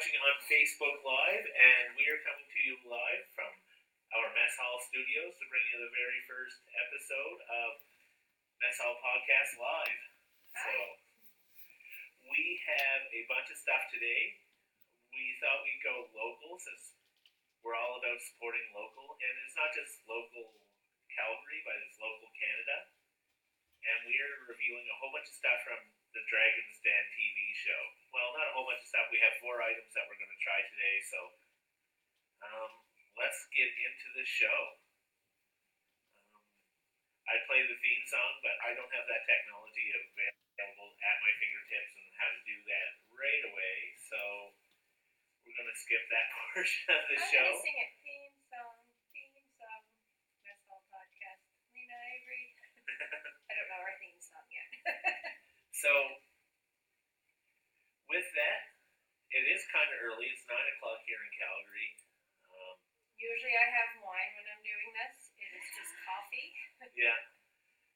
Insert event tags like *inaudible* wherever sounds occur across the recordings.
watching on Facebook Live, and we are coming to you live from our Mess Hall studios to bring you the very first episode of Mess Hall Podcast Live. So, we have a bunch of stuff today. We thought we'd go local since we're all about supporting local, and it's not just local Calgary, but it's local Canada. And we're reviewing a whole bunch of stuff from the Dragon's Den TV show. Well, not a whole bunch of stuff. We have four items that we're going to try today. So um, let's get into the show. Um, I play the theme song, but I don't have that technology available at my fingertips and how to do that right away. So we're going to skip that *laughs* portion of the I'm show. gonna sing it. Theme song, theme song. That's all podcast. Lena Avery. I don't know our theme song yet. So, with that, it is kind of early. It's 9 o'clock here in Calgary. Um, Usually I have wine when I'm doing this. It is just coffee. *laughs* yeah.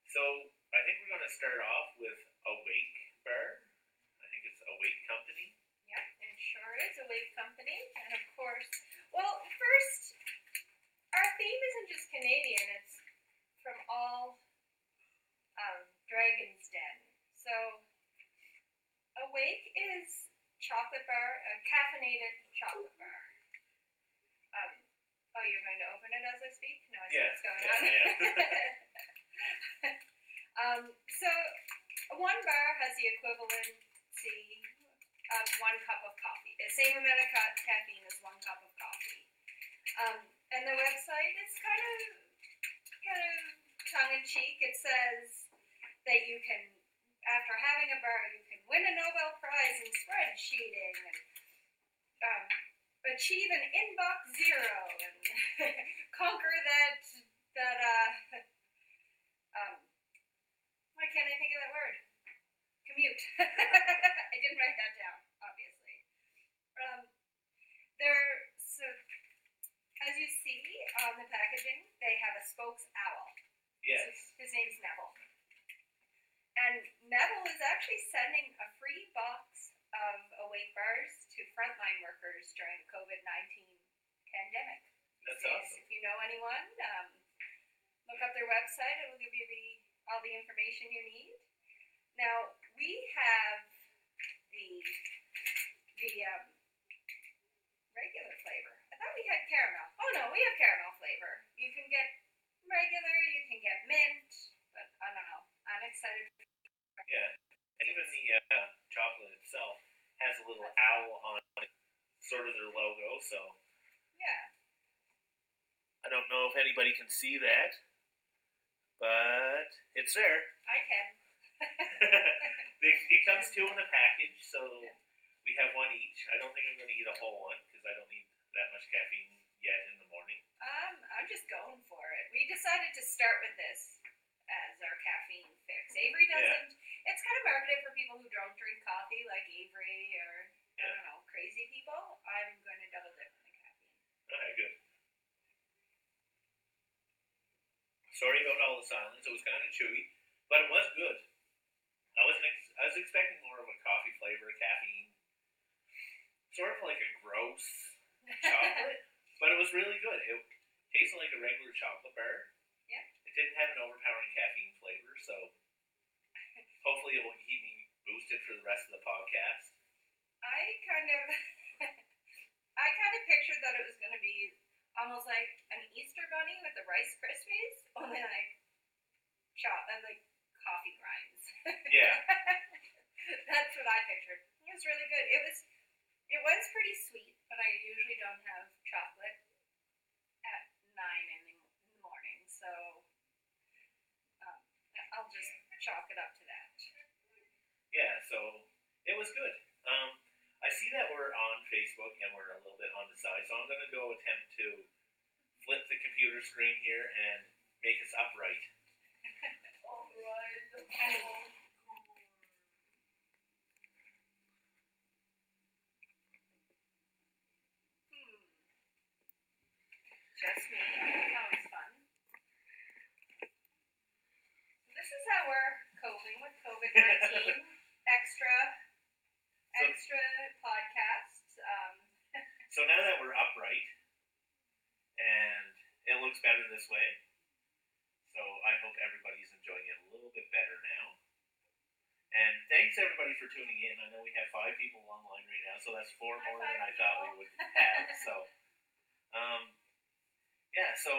So, I think we're going to start off with Awake Bar. I think it's Awake Company. Yeah, it sure is Awake company. And of course, well, first, our theme isn't just Canadian, it's from all um, Dragon's Den. So, Awake is chocolate bar, a caffeinated chocolate bar. Um, oh, you're going to open it as I speak? No, I see Yeah, what's going yeah, on. *laughs* um, so, one bar has the equivalency of one cup of coffee. The same amount of ca- caffeine as one cup of coffee. Um, and the website is kind of kind of tongue in cheek. It says that you can, after having a bar, you can win a Nobel Prize in spreadsheeting and um, achieve an inbox zero and *laughs* conquer that that uh *laughs* um why can't I think of that word? Commute. *laughs* I didn't write that down, obviously. Um, there, so as you see on the packaging, they have a spokes owl. yes. His name's Neville. And Neville is actually sending a free box of awake bars to frontline workers during the COVID 19 pandemic. That's So awesome. If you know anyone, um, look up their website. It will give you the all the information you need. Now we have the the um, regular flavor. I thought we had caramel. Oh no, we have caramel flavor. You can get regular. You can get mint. But I don't know. I'm excited. Yeah. Even the uh, chocolate itself has a little owl on it, sort of their logo. So Yeah. I don't know if anybody can see that, but it's there. I can. *laughs* it, it comes two in a package, so we have one each. I don't think I'm going to eat a whole one because I don't need that much caffeine yet in the morning. Um, I'm just going for it. We decided to start with this as our caffeine fix. Avery doesn't. It's kind of marketed for people who don't drink coffee, like Avery or I don't know, crazy people. I'm going to double dip in the caffeine. Okay, good. Sorry about all the silence. It was kind of chewy, but it was good. I wasn't. Ex- I was expecting more of a coffee flavor, caffeine, sort of like a gross chocolate, *laughs* but it was really good. It tasted like a regular chocolate bar. Yeah. It didn't have an overpowering caffeine flavor, so hopefully it will keep me boosted for the rest of the podcast. I kind of, *laughs* I kind of pictured that it was going to be almost like an Easter bunny with the Rice Krispies, *laughs* only like chop and like coffee grinds. *laughs* Yeah. That's what I pictured. It was really good. It was, it was pretty sweet, but I usually don't have chocolate at nine in the, in the morning, so um, I'll just chalk it up to that. Yeah, so it was good. Um, I see that we're on Facebook and we're a little bit on the side, so I'm going to go attempt to computer screen here and make us upright. *laughs* Hmm. Just me. That was fun. This is how we're coping with COVID 19. extra, So- extra podcasts. Um, So now that we're upright, and it looks better this way, so I hope everybody's enjoying it a little bit better now. And thanks everybody for tuning in. I know we have five people online right now, so that's four more than I thought we would have. So, um, yeah. So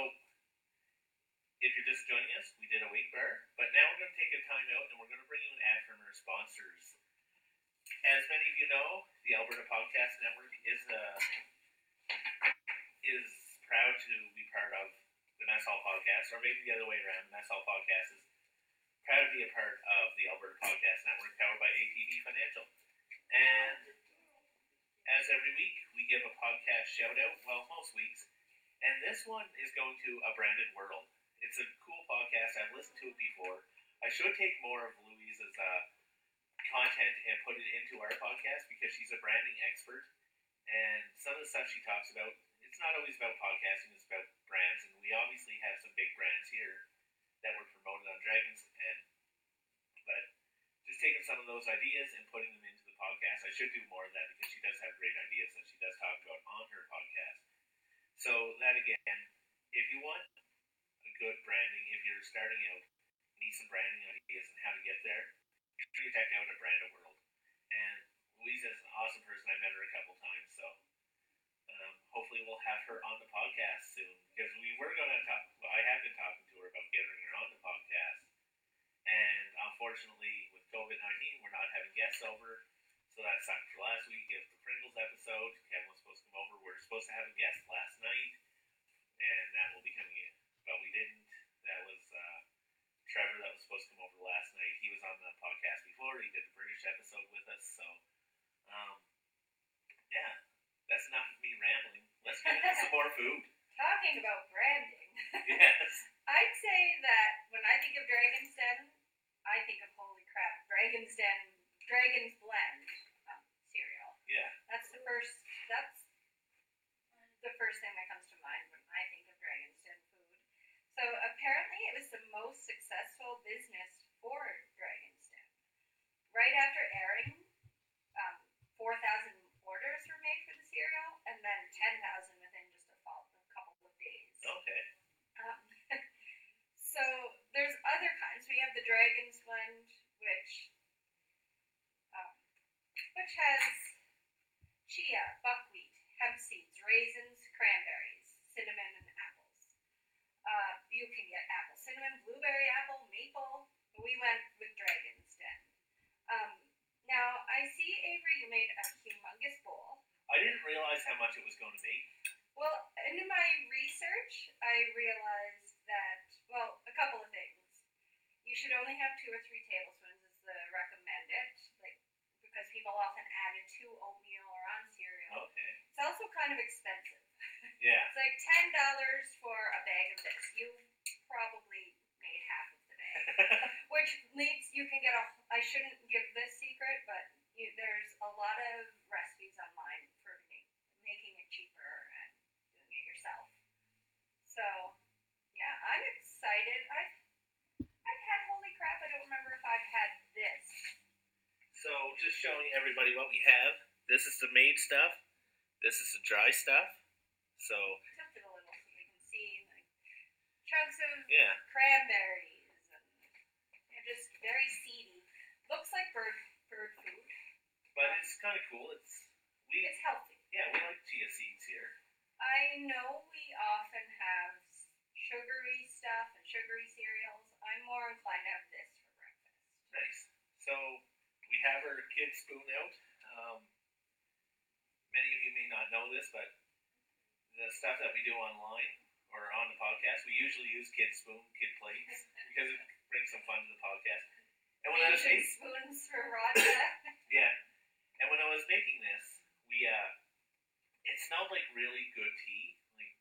if you're just joining us, we did Awake bar, but now we're going to take a time out and we're going to bring you an ad from our sponsors. As many of you know, the Alberta Podcast Network is uh, is proud to be part of the Mess Hall Podcast, or maybe the other way around. Mess Hall Podcast is proud to be a part of the Alberta Podcast Network, powered by ATB Financial. And as every week, we give a podcast shout out. Well, most weeks, and this one is going to a branded world. It's a cool podcast. I've listened to it before. I should take more of Luiza's uh, content and put it into our podcast because she's a branding expert. And some of the stuff she talks about, it's not always about podcasting, it's about brands. And we obviously have some big brands here that were promoted on Dragons. And but just taking some of those ideas and putting them into the podcast. I should do more of that because she does have great ideas that she does talk about on her podcast. So that again, if you want a good branding, if you're starting out, need some branding ideas and how to get there, make sure you check out a brand world. And Luiza is an awesome person. I met her a couple times, so um, hopefully we'll have her on the podcast soon because we were gonna talk. Well, I have been talking to her about getting her on the podcast, and unfortunately with COVID nineteen, we're not having guests over. So that sucked for last week. If the Pringles episode, Kevin was supposed to come over. We are supposed to have a guest last night, and that will be coming in, but we didn't. That was uh, Trevor that was supposed to come over last night. He was on the podcast before. He did the British episode with us. So, um, yeah, that's enough of me rambling. Let's get into some more food. *laughs* *laughs* Talking about branding, Yes. *laughs* I'd say that when I think of Dragon's Den, I think of holy crap, Dragon's Den, Dragon's Blend um, cereal. Yeah. That's the first. That's the first thing that comes to mind when I think of Dragon's Den food. So apparently, it was the most successful business for Dragon's Den. Right after airing, um, four thousand orders were made for the cereal, and then ten thousand within just a, fall, a couple of days. Okay. Um, so there's other kinds. We have the Dragon's Blend, which um, which has chia, buckwheat, hemp seeds, raisins, cranberries, cinnamon, and apples. Uh, you can get apple cinnamon, blueberry apple, maple. But we went with Dragon's Den. Um, now I see Avery, you made a humongous bowl. I didn't realize how much it was going to be. Well, in my research, I realized that, well, a couple of things. You should only have two or three tablespoons is the recommended, like, because people often add it to oatmeal or on cereal. Okay. It's also kind of expensive. *laughs* Yeah. It's like ten dollars for a bag of this. You probably made half of the bag, *laughs* which leads you can get a. I shouldn't give this secret, but you, there's a lot of recipes online for making it cheaper and doing it yourself. So, yeah, I'm excited. I've I've had holy crap. I don't remember if I've had this. So just showing everybody what we have. This is the made stuff. This is the dry stuff. So it a little so we can see like chunks of yeah. cranberries and they're just very seedy. Looks like bird bird food. But it's kind of cool. It's we It's healthy. yeah we like chia seeds here. I know we often have sugary stuff and sugary cereals. I'm more inclined to have this for breakfast. Nice. So we have our kid spoon out. Um, many of you may not know this, but the stuff that we do online or on the podcast, we usually use kid spoon, kid plates because it brings some fun to the podcast. And when I was making, spoons for Raja. *laughs* yeah, and when I was making this, we uh, it smelled like really good tea. Like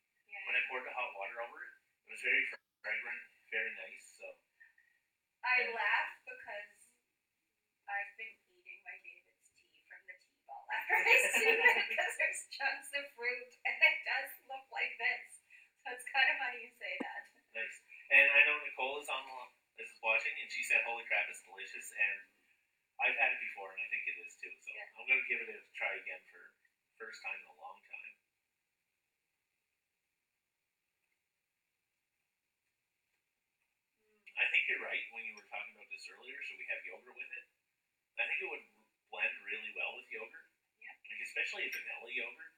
when. I poured the hot water over it, it was very fragrant, very nice. So I laugh because I've been eating my David's tea from the tea ball after I *laughs* steam it because there's chunks of fruit and it does look like this. So it's kind of funny you say that. nice. And I know Nicole is on the is watching, and she said, "Holy crap, it's delicious!" And I've had it before, and I think it is too. So Yeah. I'm gonna give it a try again for first time in a long time. I think you're right when you were talking about this earlier. Should we have yogurt with it? I think it would blend really well with yogurt. Yeah. Like especially vanilla yogurt.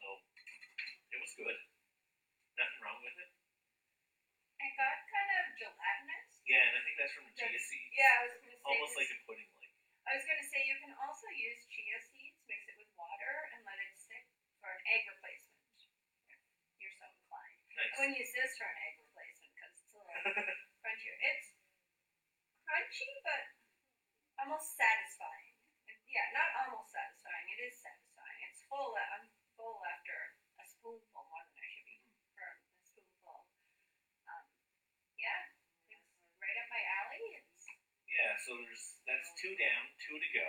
So it was good. Nothing wrong with it. It got kind of gelatinous. Yeah, and I think that's from the chia That's- seed. Yeah, I was gonna say. Almost this- like a pudding like. I was gonna say you can also use chia seeds, mix it with water, and let it sit for an egg replacement. If you're so inclined. I Nice. wouldn't use this for an egg replacement because it's a little *laughs* crunchier. It's crunchy, but almost satisfying. Yeah, not almost satisfying. It is satisfying. It's full. I'm full after a spoonful more than I should be for a spoonful. Um, yeah, it's right up my alley. It's yeah, so there's that's two down, two to go.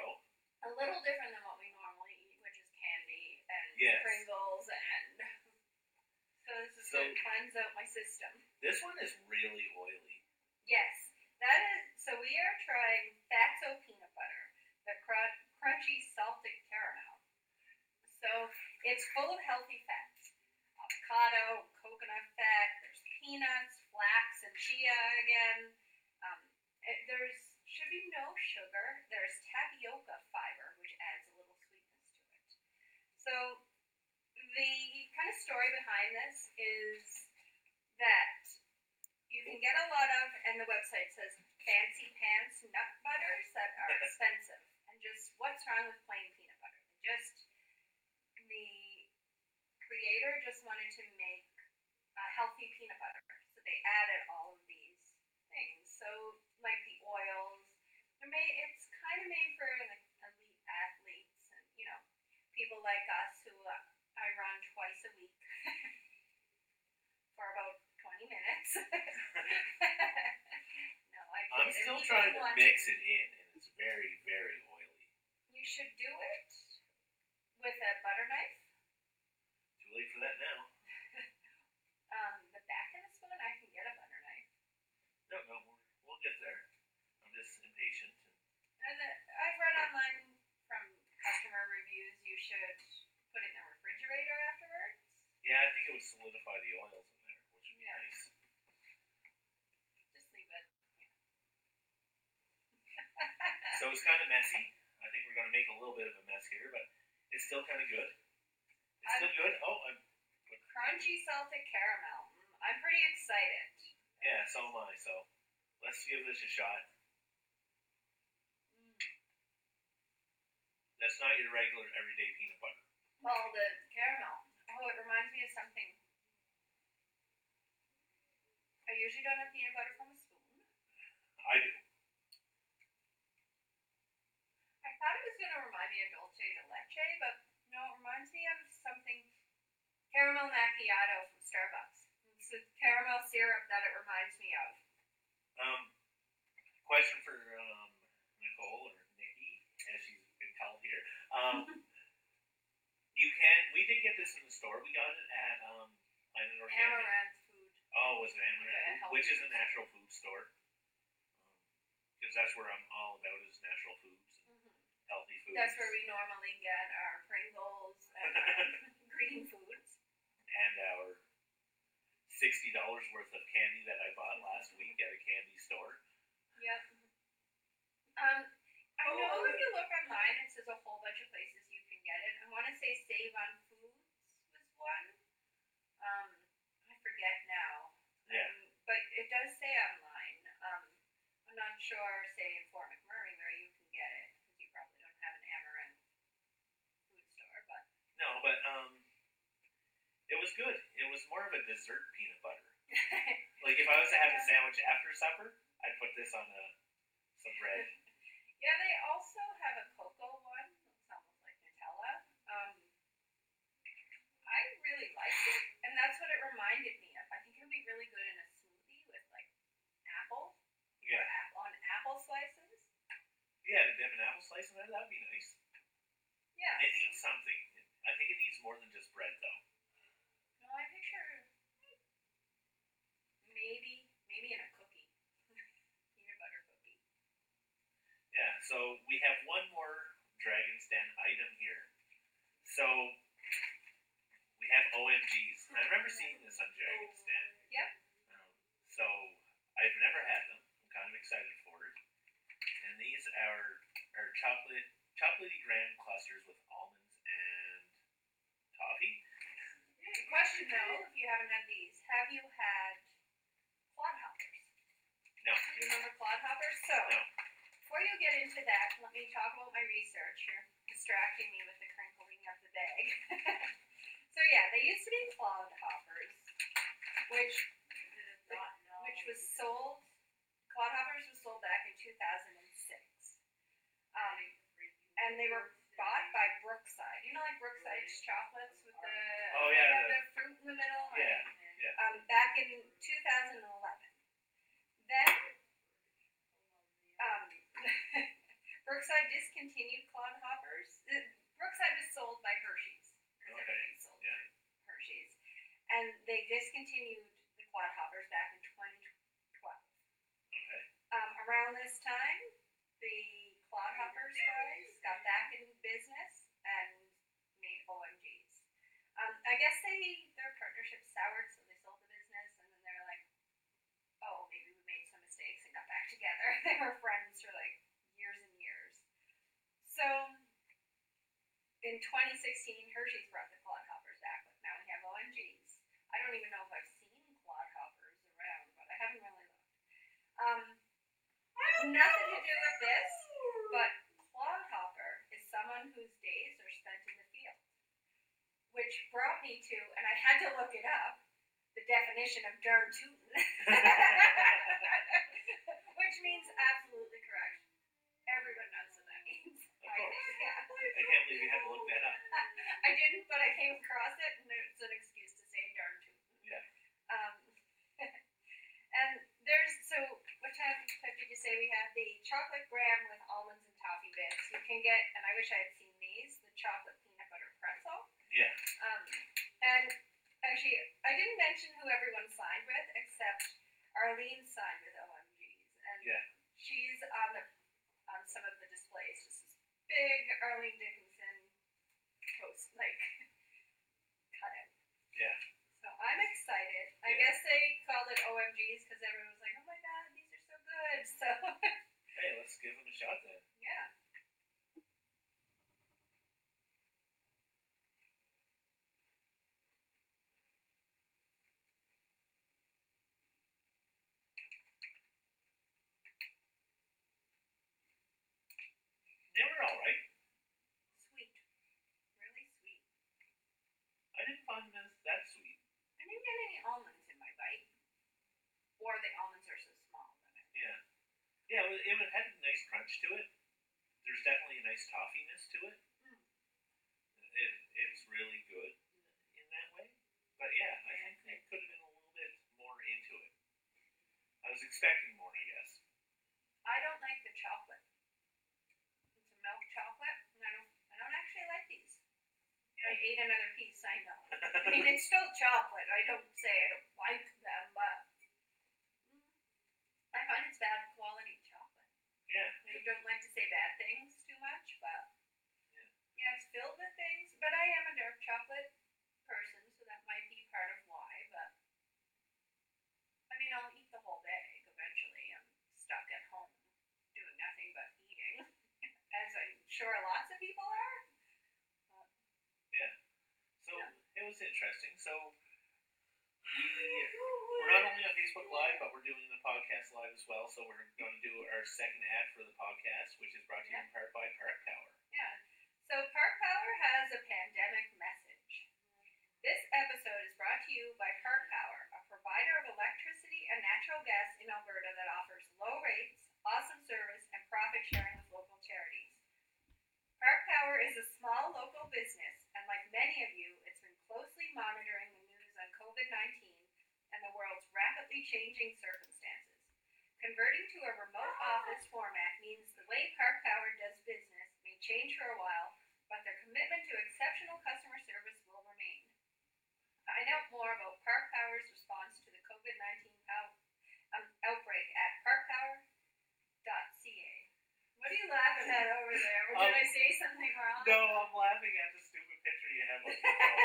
a little different than what we normally eat, which is candy and Yes. Pringles and. So this is So- gonna cleanse out my system. This one is really oily. Yes, that is. So we are trying Fatso peanut butter, the cr- crunchy salted caramel. So it's full of healthy fats: avocado, coconut fat. There's peanuts, flax, and chia again. Um, it, there's should be no sugar. There's tapioca fiber, which adds a little sweetness to it. So the kind of story behind this is that you can get a lot of, and the website says fancy pants nut butters that are *laughs* expensive. And just what's wrong with plain peanut butter? Just the creator just wanted to make a healthy peanut butter, so they added all of these things. So like the oils, they're made. It's kind of made for like elite athletes and you know people like us who uh, I run twice a week for about twenty minutes. No, I I'm still trying to mix it in, and it's very, very oily. You should do it with a butter knife. Too late for that now. Um, the back of the spoon, I can get a butter knife. No, no, we'll, we'll get there. I'm just impatient. And uh, I've read online from customer reviews you should put it in the refrigerator afterwards. Yeah, I think it would solidify the oils in there, which would be Yeah. nice. Just leave it. It's kind of messy. I think we're going to make a little bit of a mess here, but it's still kind of good. It's still good. Oh, I'm, Crunchy salted caramel. Mm, I'm pretty excited. yeah, so am I. So let's give this a shot. Mm. That's not your regular everyday peanut butter. Well, the caramel. Oh, it reminds me of something. I usually don't have peanut butter from a spoon. I do. I to remind me of dulce de leche, but no, it reminds me of something caramel macchiato from Starbucks. It's the caramel syrup that it reminds me of. Um, question for um, Nicole or Nikki, as she's been called here. Um, *laughs* you can. We did get this in the store. We got it at um, an organic. Amaranth food. Oh, was it Amaranth? healthy Which is a natural food store. Because that's where I'm all about is natural foods and healthy foods. That's where we normally get our Pringles and our *laughs* green foods. and our sixty dollars worth of candy that I bought last week at a candy store. Yep. Um, I Oh, know if you look online, it says a whole bunch of places you can get it. I want to say Save on Foods was one. Um, I forget now. Yeah. Um, but it does say online. Um, I'm not sure, say in Fort McMurray where you can get it because you probably don't have an Amaranth food store. But No, but um, it was good. It was more of a dessert peanut butter. *laughs* Like if I was to have a sandwich after supper, I'd put this on a some bread. yeah, they also have a cocoa one. Looks almost like Nutella. Um, I really liked it, and that's what it reminded me of. I think it would be really good in a smoothie with like apple. Yeah, apple on apple slices. yeah, to dip an apple slice in there, that'd be nice. Yeah. It needs something. I think it needs more than just bread, though. No, I picture maybe maybe in a cookie, peanut butter cookie. Yeah. So we have one more Dragon's Den item here. So we have OMGs. I remember seeing this on Dragon's Den. Yep. Um, so I've never had them. I'm kind of excited for it. And these are are chocolate chocolatey graham clusters with almonds and toffee. Good Question though, if you haven't had these, have you had clodhoppers? No. Do you remember clodhoppers? So, No. Before you get into that, let me talk about my research. You're distracting me with the crinkling of the bag. *laughs* so yeah, they used to be clodhoppers, which which was sold. Clodhoppers was sold back in 2006, um, and they were bought by Brookside. You know, like Brookside's chocolates with the Oh, they yeah, have the- the fruit in the middle. Yeah. Um, back in 2011. Then, um, Brookside discontinued clodhoppers. Uh, Brookside was sold by Hershey's. Okay, sold yeah. Hershey's, and they discontinued the clodhoppers back in 2012. Okay. Um, around this time, the Clodhoppers guys got back in business and made OMGs. Um, I guess they their partnership soured, so they sold the business, and then they're like, "Oh, maybe we made some mistakes and got back together." they were friends for like years and years. So, in 2016, Hershey's brought the Clodhoppers back, but now we have OMGs. I don't even know if I've seen Clodhoppers around, but I haven't really looked. Um, nothing to do with this, but clodhopper is someone whose days are spent in the field. Which brought me to, and I had to look it up, the definition of darn tootin'. *laughs* *laughs* Which means absolutely correct. Everyone knows what that means. I course. think, yeah. I can't believe you had to look that up. *laughs* I didn't, but I came across it, and it's an excuse to say darn tootin'. Yeah. Um, *laughs* and there's so what type, type did you say we have? The chocolate graham with almonds and toffee bits. You can get, and I wish I had seen these, the chocolate peanut butter pretzel. Yeah. Um, and actually, I didn't mention who everyone signed with, except Arlene signed with OMGs, and Yeah. she's on the on some of the displays. Big Arlene Dickinson post like *laughs* cutout. Yeah. So I'm excited. I Yeah. guess they called it OMGs because everyone was like, "Oh my god, these are so good!" *laughs* So Hey, let's give them a shot then. yeah. They were all right. Sweet, really sweet. I didn't find them as that sweet. I didn't get any almonds in my bite, or the almonds are so small. That I, Yeah. Yeah, it, was- it had a nice crunch to it. There's definitely a nice toffiness to it. Mm. It it's really good in that way. But yeah, I think they could have been a little bit more into it. I was expecting more, I guess. I don't like the chocolate. It's a milk chocolate, and I don't. I don't actually like these. I ate another piece. I know. *laughs* I mean, it's still chocolate. I don't say I don't like them, but mm, I find it's bad quality chocolate. Yeah. I don't like to say bad things too much, but Yeah. yeah, it's filled with things. But I am a dark chocolate person, so that might be part of why. But I mean, I'll eat the whole bag eventually. I'm stuck at home doing nothing but eating, *laughs* as I'm sure lots of people are. Yeah, so it was interesting. So *sighs* we're not only on Facebook Live, but we're doing the podcast live as well. So we're going to do our second ad for the podcast, which is brought to you in part by Park Power. Yeah. So Park Power has a pandemic message. This episode is brought to you by Park Power, a provider of electricity and natural gas in Alberta that offers low rates, awesome service, and profit sharing with local charities. Park Power is a small local business, and like many of you, it's been closely monitoring the news on COVID 19 and the world's rapidly changing circumstances. Converting to a remote office format means the way Park Power does business may change for a while, but their commitment to exceptional customer service will remain. Find out more about Park Power's response to the COVID 19 out, um, outbreak at parkpower.ca. What are you laughing that over there. Or Um, did I say something wrong? No, I'm laughing at the stupid picture you have on your phone,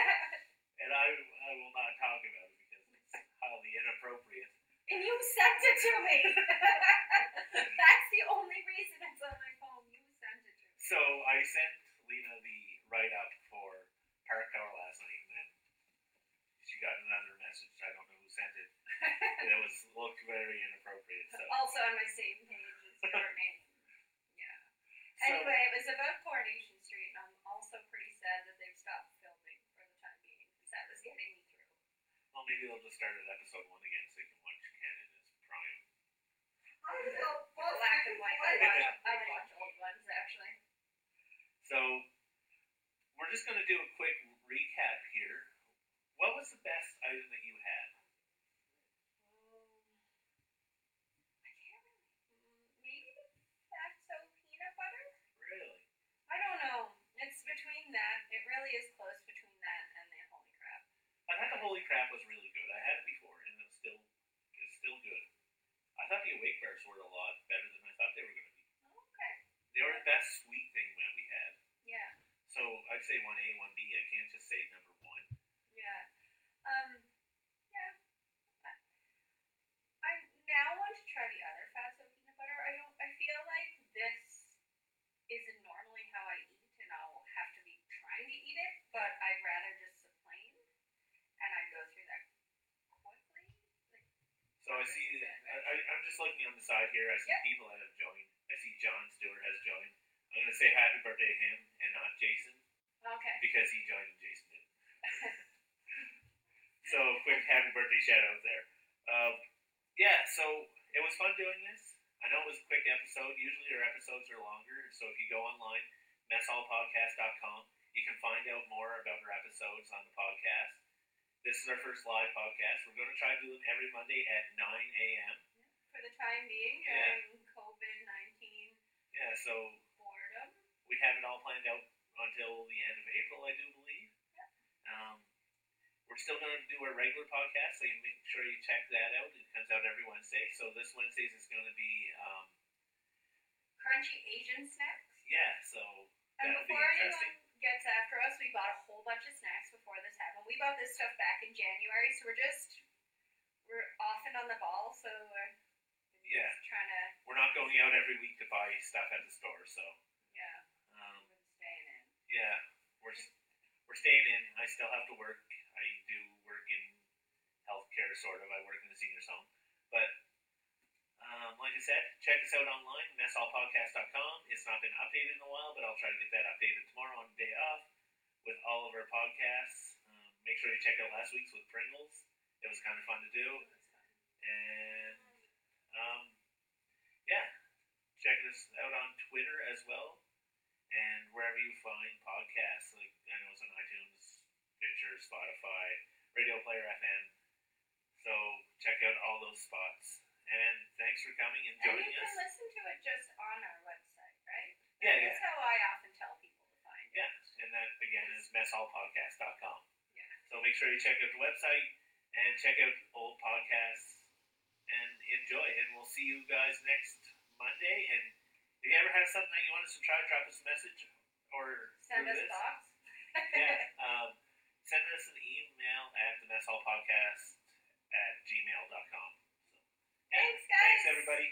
*laughs* and I I will not talk about it because it's highly inappropriate. and you sent it to me. *laughs* That's the only reason it's on my phone. You sent it to me. So I sent Lena the write up for Park Power last night, and then she got another message. I don't know who sent it. *laughs* And it was looked very inappropriate. So, Also on my same page as your name. Yeah. so Anyway, it was about Coronation Street, and I'm also pretty sad that they've stopped filming for the time being because that was getting me through. well, maybe they'll just start at episode one again, so you can watch Canada's Prime. I Black and white. I watch, I watch old ones actually. So we're just gonna do a quick recap here. What was the best item that you had? I can't remember. Maybe the Fatso peanut butter? Really? I don't know. It's between that. It really is close between that and the holy crap. I thought the Holy Crap was really good. I had it before, and it was still it's still good. I thought the Awake Bars were a lot better than I thought they were gonna be. Okay. They were the best sweet thing that we had. Yeah. So I'd say one A, one B. I can't just say number one. Yeah. Um. Yeah. I, now want to try the other Fatso peanut butter. I don't. I feel like this isn't normally how I eat, and I'll have to be trying to eat it. But I'd rather just plain, and I go through that quickly. Like, So I see. I, I, I'm just looking on the side here. I see Yep. people that have joined. I see John Stewart has joined. I'm gonna say happy birthday to him and not Jason okay. because he joined and Jason did. *laughs* so quick happy birthday shout out there. Um, yeah, so it was fun doing this. I know it was a quick episode. Usually our episodes are longer, so if you go online, messhallpodcast.com, you can find out more about our episodes on the podcast. This is our first live podcast. We're going to try to do them every Monday at 9 a.m. For the time being, Yeah. during COVID nineteen Yeah, so boredom. we have it all planned out until the end of April, I do believe. Yeah. Um, we're still going to do our regular podcast, so you make sure you check that out. It comes out every Wednesday. So this Wednesday's is going to be, um, Crunchy Asian snacks. yeah, so And that'll be before interesting. anyone gets after us, we bought a whole bunch of snacks before this happened. We bought this stuff back in January, so we're just we're often on the ball. So we're Yeah. just trying to We're not going out every week to buy stuff at the store, so yeah, um, we've been staying in. Yeah, we're we're staying in. I still have to work. I do work in healthcare, sort of. I work in the seniors home, but um, like I said, check us out online, messhallpodcast.com. It's not been updated in a while, but I'll try to get that updated tomorrow on the day off with all of our podcasts. Um, make sure you check out last week's with Pringles. It was kind of fun to do, and um, yeah, check us out on Twitter as well, and wherever you find podcasts. Like I know it's on iTunes, Stitcher, Spotify, Radio Player FM. So check out all those spots. And thanks for coming and And joining you can us. listen to it just on our website, right? Yeah, yeah, That's how I often tell people to find it. yeah. And that again is messhallpodcast.com. Yeah. So make sure you check out the website and check out old podcasts and enjoy. And we'll see you guys next Monday. And if you ever have something that you want us to try, drop us a message or Send us this. thoughts. *laughs* yeah, um, send us an email at the mess hall podcast at gmail.com. So, yeah, Thanks, guys. Thanks, everybody.